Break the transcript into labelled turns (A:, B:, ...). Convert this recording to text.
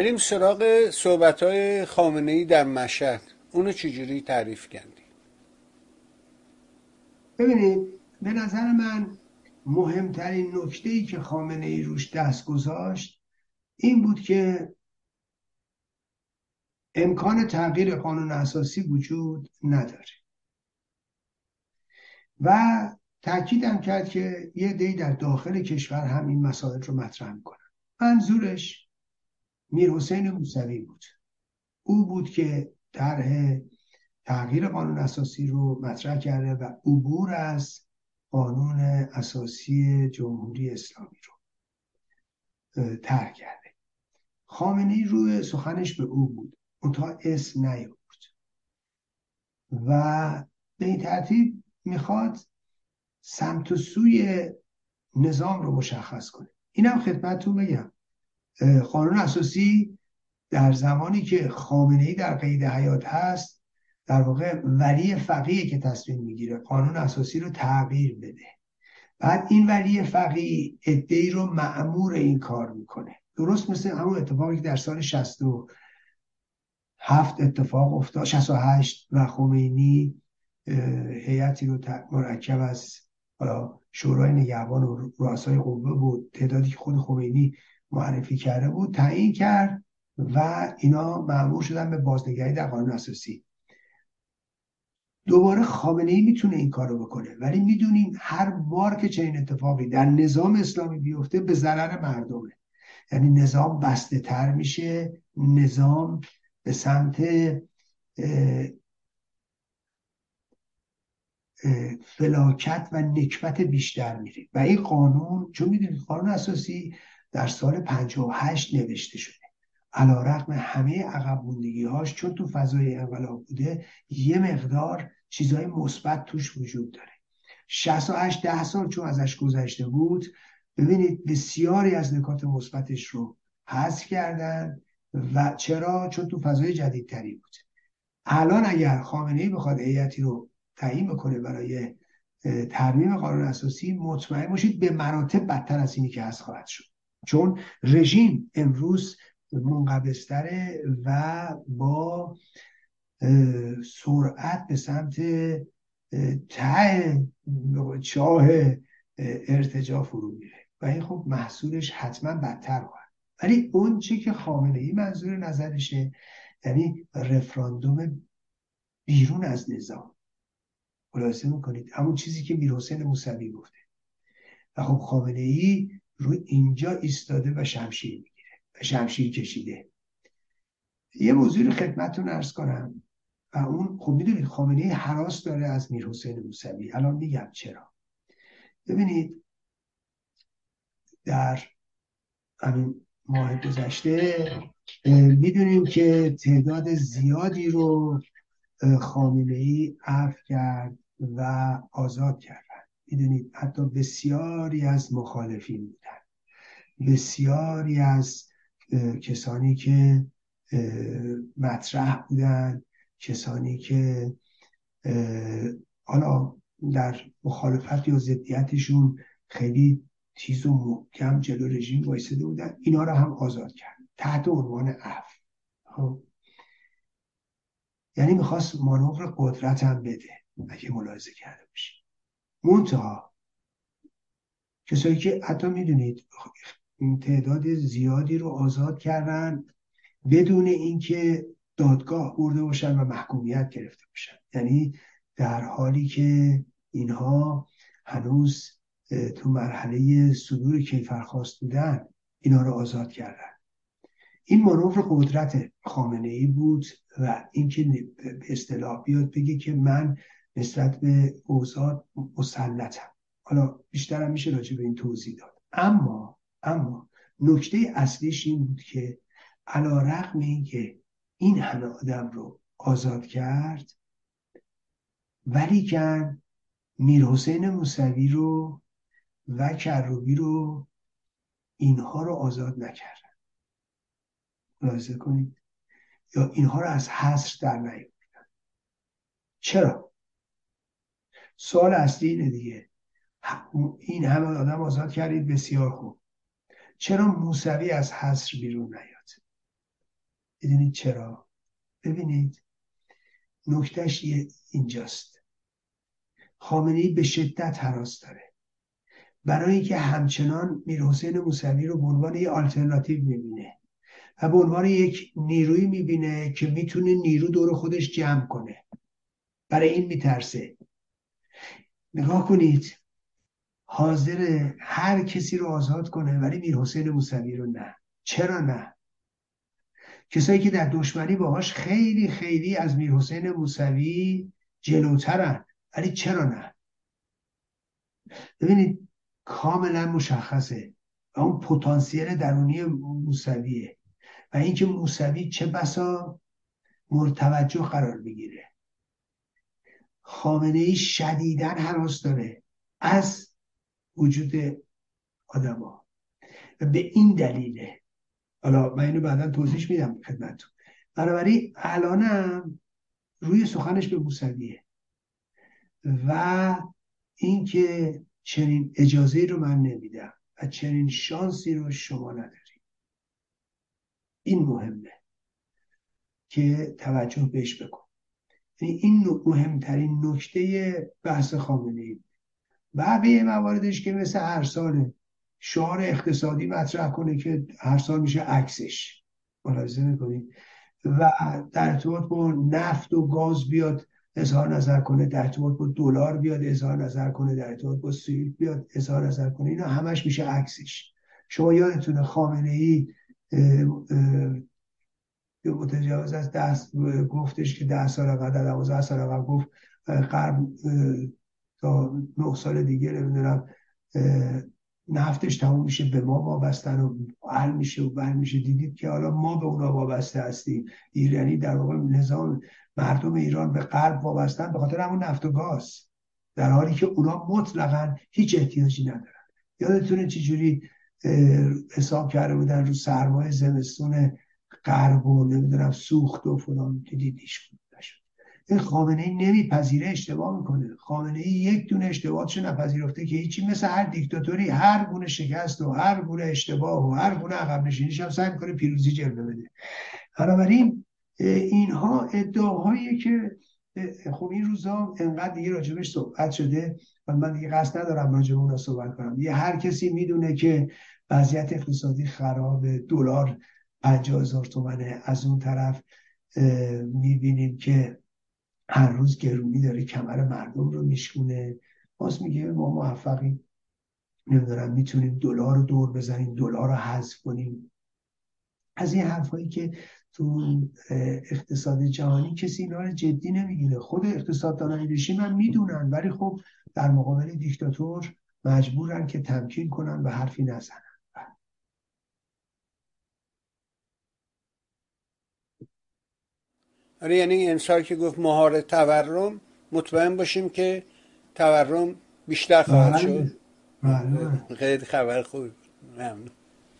A: بریم سراغ صحبت های خامنه ای در مشهد. اونو چجوری تعریف کردی؟
B: ببینید به نظر من مهمترین نکته ای که خامنه ای روش دست گذاشت این بود که امکان تغییر قانون اساسی وجود نداره. و تاکیدم کرد که یه دی در داخل کشور هم این مسائل رو مطرح می‌کنن. منظورش میر حسین موسوی بود. او بود که طرح تغییر قانون اساسی رو مطرح کرده و عبور از قانون اساسی جمهوری اسلامی رو طرح کرده. خامنه روی سخنش به او بود. تا اسم نیورد و به این ترتیب می‌خواد سمت و سوی نظام رو مشخص کنه. اینم خدمتتون بگم. قانون اساسی در زمانی که خامنه ای در قید حیات هست در واقع ولی فقیه که تصمیم می‌گیره قانون اساسی رو تغییر بده. بعد این ولی فقیه ادهی رو معمور این کار می‌کنه. درست مثل همون اتفاقی که در سال 67 اتفاق افتاد 68 و خمینی هیئتی رو مرکب از حالا شورای نگهبان و رؤسای قوه بود تعدادی که خود خمینی معرفی کرده بود تعیین کرد و اینا معمول شدن به بازنگری در قانون اساسی. دوباره خامنه ای می‌تونه این کارو بکنه ولی می‌دونیم هر بار که چنین اتفاقی در نظام اسلامی بیفته به ضرر مردمه. یعنی نظام بسته تر میشه نظام به سمت فلاکت و نکبت بیشتر میره. و این قانون چون می‌دونید قانون اساسی در سال 58 نوشته شده. علا رقم همه عقب هاش چون تو فضای انقلاب بوده یه مقدار چیزهای مثبت توش وجود داره. 68 ده سال چون ازش گذشته بود ببینید بسیاری از نکات مثبتش رو حذف کردن و چرا؟ چون تو فضای جدیدتری بود. الان اگر خامنه ای بخواد هیئتی رو تعیین بکنه برای ترمیم قانون اساسی مطمئن باشید به مراتب بدتر از اینی که هست خواهد شد. چون رژیم امروز منقبستره و با سرعت به سمت ته چاه ارتجا فرو میره. و این خب محصولش حتما بدتر خواهد ولی اون چی که خامنه ای منظور نظرشه یعنی رفراندوم بیرون از نظام. خلاصه می‌کنید. همون چیزی که میر حسین موسوی گفته. و خب خامنه ای رو اینجا ایستاده و شمشیر می‌گیره و شمشیر کشیده. یه موضوع رو خدمتتون ارز کنم. و اون خب می‌دونید خامنه حراس داره از میر حسین موسوی. الان میگم چرا. ببینید در همین ماه گذشته می‌دونیم که تعداد زیادی رو خامنه ای عفو کرد و آزاد کردن. می‌دونید حتی بسیاری از مخالفین بسیاری از کسانی که مطرح بودن کسانی که حالا در مخالفت یا ضدیتشون خیلی تیز و محکم جلو رژیم وایساده بودن اینا رو هم آزاد کرد تحت عنوان عفو. خب. یعنی می‌خواست مانور قدرت هم بده اگه ملاحظه کرده باشید منتها کسایی که حتی می‌دونید تعداد زیادی رو آزاد کردن بدون اینکه دادگاه برده باشن و محکومیت گرفته باشن. یعنی در حالی که اینها هنوز تو مرحله صدور کیفرخواست بودن اینا رو آزاد کردن. این مانور قدرت خامنه ای بود و اینکه به اصطلاح بیاد بگه که من نسبت به اوضاع مسلطم. حالا بیشترم میشه راجع به این توضیح داد. اما اما نکته اصلیش این بود که علا رقم این که این همه آدم رو آزاد کرد ولی کن میر حسین موسوی رو و کروبی رو اینها رو آزاد نکردن. ملاحظه کنید. یا اینها رو از حصر در نیاوردن. چرا؟ سوال اصلی اینه دیگه. این همه آدم آزاد کردید بسیار خوب. چرا موسوی از حصر بیرون نیاد؟ می‌دونید چرا؟ ببینید نکتهش اینجاست. خامنه ای به شدت حراس داره. برای اینکه همچنان میر حسین موسوی رو به عنوان یه آلترناتیو می‌بینه و به عنوان یک نیروی می‌بینه که می‌تونه نیرو دور خودش جمع کنه. برای این میترسه. نگاه کنید حاضر هر کسی رو آزاد کنه ولی میر حسین موسوی رو نه. چرا نه؟ کسایی که در دشمنی باهاش خیلی خیلی از میر حسین موسوی جلوترن ولی چرا نه؟ ببینید کاملا مشخصه و اون پتانسیل درونی موسویه و اینکه موسوی چه بسا مرتوجه قرار بگیره. خامنه ای شدیدن حراس داره. از وجود آدما. و به این دلیله حالا من اینو بعدا توضیح میدم خدمتتون. بنابراین الانم روی سخنش به موسویه. و اینکه چنین اجازه رو من نمیدم و چنین شانسی رو شما ندارید. این مهمه که توجه بهش بکن. یعنی این مهمترین نکته بحث خامنه ای بقیه مواردش که مثل هر سال شعار اقتصادی مطرح کنه که هر سال میشه عکسش. ملاحظه می‌کنید؟ و در ارتباط با نفت و گاز بیاد اظهار نظر کنه. در ارتباط با دلار بیاد اظهار نظر کنه. در ارتباط با سوئیل بیاد اظهار نظر کنه. اینا همش میشه عکسش. شما یادتونه خامنه ای متجاوز از دست گفتش که ده سال قبل دوازده سال قبل گفت قرب تا نه سال دیگه نمی‌دونم نفتش تموم میشه به ما وابستن و حل میشه و بر میشه. دیدید که حالا ما به اونا وابسته هستیم. ایرانی در واقع نظام مردم ایران به غرب وابستن به خاطر همون نفت و گاز. در حالی که اونا مطلقا هیچ احتیاجی ندارن. یادتونه چجوری حساب کرده بودن رو سرمایه زمستون غرب و نمی‌دونم سوخت و فلان دیدید هیچ این خامنه ای نمیپذیره اشتباه می‌کنه. خامنه ای یک دونه اشتباهش نپذیرفته که هیچی مثل هر دیکتاتوری هر گونه شکست و هر گونه اشتباه و هر گونه عقب نشینیش هم سعی می‌کنه پیروزی جلوه بده. بنابراین اینها ادعاهایی که خب این روزا انقدر دیگه راجبش صحبت شده و من دیگه قصد ندارم راجب اون صحبت کنم. یه هر کسی می‌دونه که وضعیت اقتصادی خراب دلار 50 هزار تومنه. از اون طرف می‌بینیم که هر روز گرونی داره کمر مردم رو میشکونه. باز میگه ما موفقیم نمی‌دونم می‌تونیم دلار رو دور بزنیم دلار رو حذف کنیم. از این حرفایی که تو اقتصاد جهانی کسی اینا رو جدی نمی‌گیره. خود اقتصاددانای رژیم هم می‌دونن ولی خب در مقابل دیکتاتور مجبورن که تمکین کنن و حرفی نزنن.
A: آره یعنی انسان که گفت مهار تورم مطمئن باشیم که تورم بیشتر خواهد بله. شد
B: بله.
A: خیلی خبر خوب ممنون